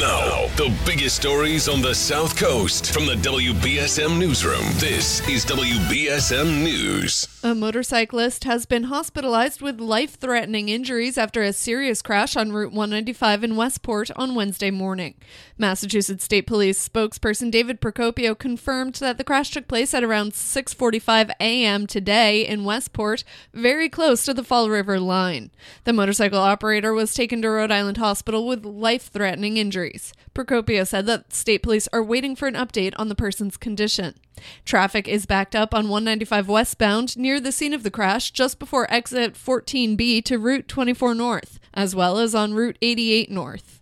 Now, the biggest stories on the South Coast from the WBSM Newsroom. This is WBSM News. A motorcyclist has been hospitalized with life threatening injuries after a serious crash on Route 195 in Westport on Wednesday morning. Massachusetts State Police spokesperson David Procopio confirmed that the crash took place at around 6:45 a.m. today in Westport, very close to the Fall River line. The motorcycle operator was taken to Rhode Island Hospital with life-threatening injuries. Procopio said that state police are waiting for an update on the person's condition. Traffic is backed up on 195 westbound near the scene of the crash just before exit 14B to Route 24 North, as well as on Route 88 North.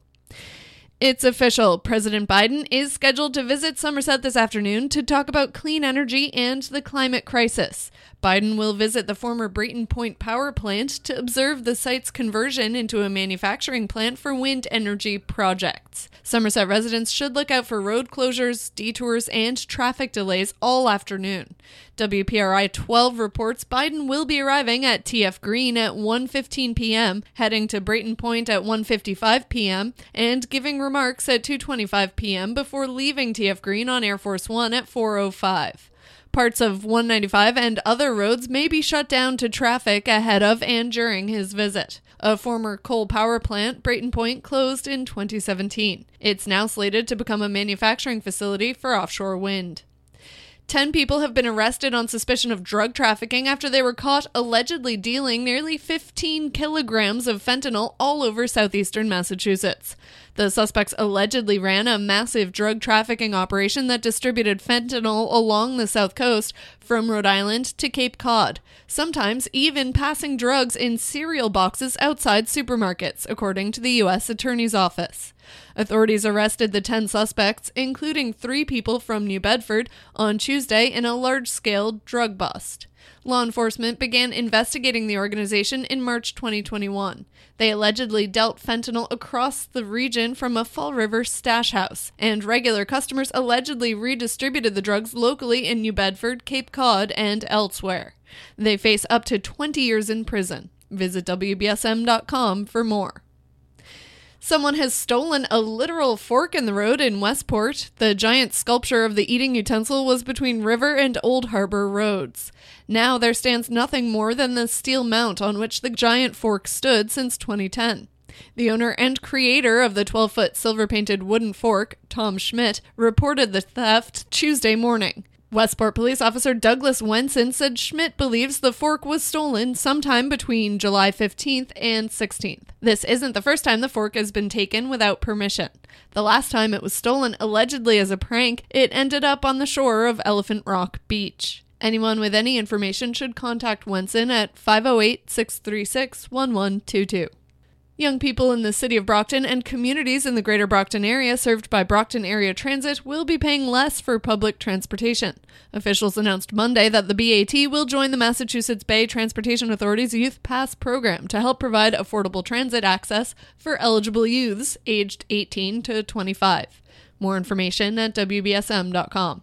It's official. President Biden is scheduled to visit Somerset this afternoon to talk about clean energy and the climate crisis. Biden will visit the former Brayton Point power plant to observe the site's conversion into a manufacturing plant for wind energy projects. Somerset residents should look out for road closures, detours, and traffic delays all afternoon. WPRI 12 reports Biden will be arriving at TF Green at 1:15 p.m., heading to Brayton Point at 1:55 p.m., and giving remarks at 2:25 p.m. before leaving TF Green on Air Force 1 at 4:05. Parts of 195 and other roads may be shut down to traffic ahead of and during his visit. A former coal power plant, Brayton Point, closed in 2017. It's now slated to become a manufacturing facility for offshore wind. Ten people have been arrested on suspicion of drug trafficking after they were caught allegedly dealing nearly 15 kilograms of fentanyl all over southeastern Massachusetts. The suspects allegedly ran a massive drug trafficking operation that distributed fentanyl along the south coast from Rhode Island to Cape Cod, sometimes even passing drugs in cereal boxes outside supermarkets, according to the U.S. Attorney's Office. Authorities arrested the 10 suspects, including three people from New Bedford, on Tuesday in a large scale drug bust. Law enforcement began investigating the organization in March 2021. They allegedly dealt fentanyl across the region from a Fall River stash house, and regular customers allegedly redistributed the drugs locally in New Bedford, Cape Cod, and elsewhere. They face up to 20 years in prison. Visit WBSM.com for more. Someone has stolen a literal fork in the road in Westport. The giant sculpture of the eating utensil was between River and Old Harbor roads. Now there stands nothing more than the steel mount on which the giant fork stood since 2010. The owner and creator of the 12 foot silver painted wooden fork, Tom Schmidt, reported the theft Tuesday morning. Westport police officer Douglas Wenson said Schmidt believes the fork was stolen sometime between July 15th and 16th. This isn't the first time the fork has been taken without permission. The last time it was stolen allegedly as a prank, it ended up on the shore of Elephant Rock Beach. Anyone with any information should contact Wenson at 508 636 1122. Young people in the city of Brockton and communities in the greater Brockton area served by Brockton Area Transit will be paying less for public transportation. Officials announced Monday that the BAT will join the Massachusetts Bay Transportation Authority's Youth Pass program to help provide affordable transit access for eligible youths aged 18 to 25. More information at WBSM.com.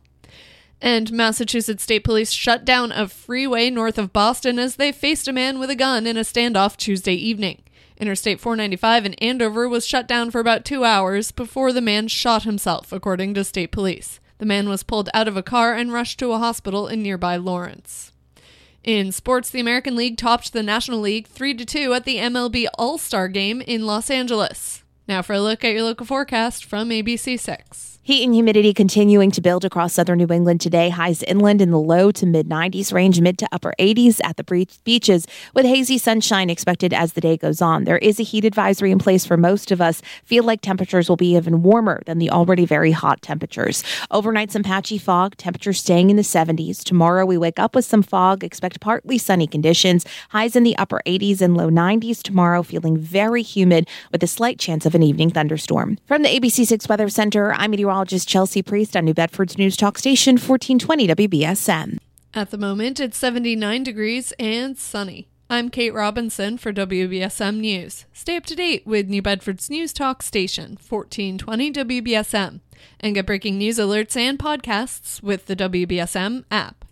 And Massachusetts State Police shut down a freeway north of Boston as they faced a man with a gun in a standoff Tuesday evening. Interstate 495 in Andover was shut down for about two hours before the man shot himself, according to state police. The man was pulled out of a car and rushed to a hospital in nearby Lawrence. In sports, the American League topped the National League 3 2 at the MLB All Star game in Los Angeles. Now for a look at your local forecast from ABC6. Heat and humidity continuing to build across southern New England today. Highs inland in the low to mid 90s range, mid to upper 80s at the beaches, with hazy sunshine expected as the day goes on. There is a heat advisory in place for most of us. Feel like temperatures will be even warmer than the already very hot temperatures. Overnight, some patchy fog, temperatures staying in the 70s. Tomorrow, we wake up with some fog, expect partly sunny conditions. Highs in the upper 80s and low 90s tomorrow, feeling very humid with a slight chance of an evening thunderstorm. From the ABC6 Weather Center, I'm meteorologist meteorologist Chelsea Priest on New Bedford's News Talk Station 1420 WBSM. At the moment, it's 79 degrees and sunny. I'm Kate Robinson for WBSM News. Stay up to date with New Bedford's News Talk Station 1420 WBSM and get breaking news alerts and podcasts with the WBSM app.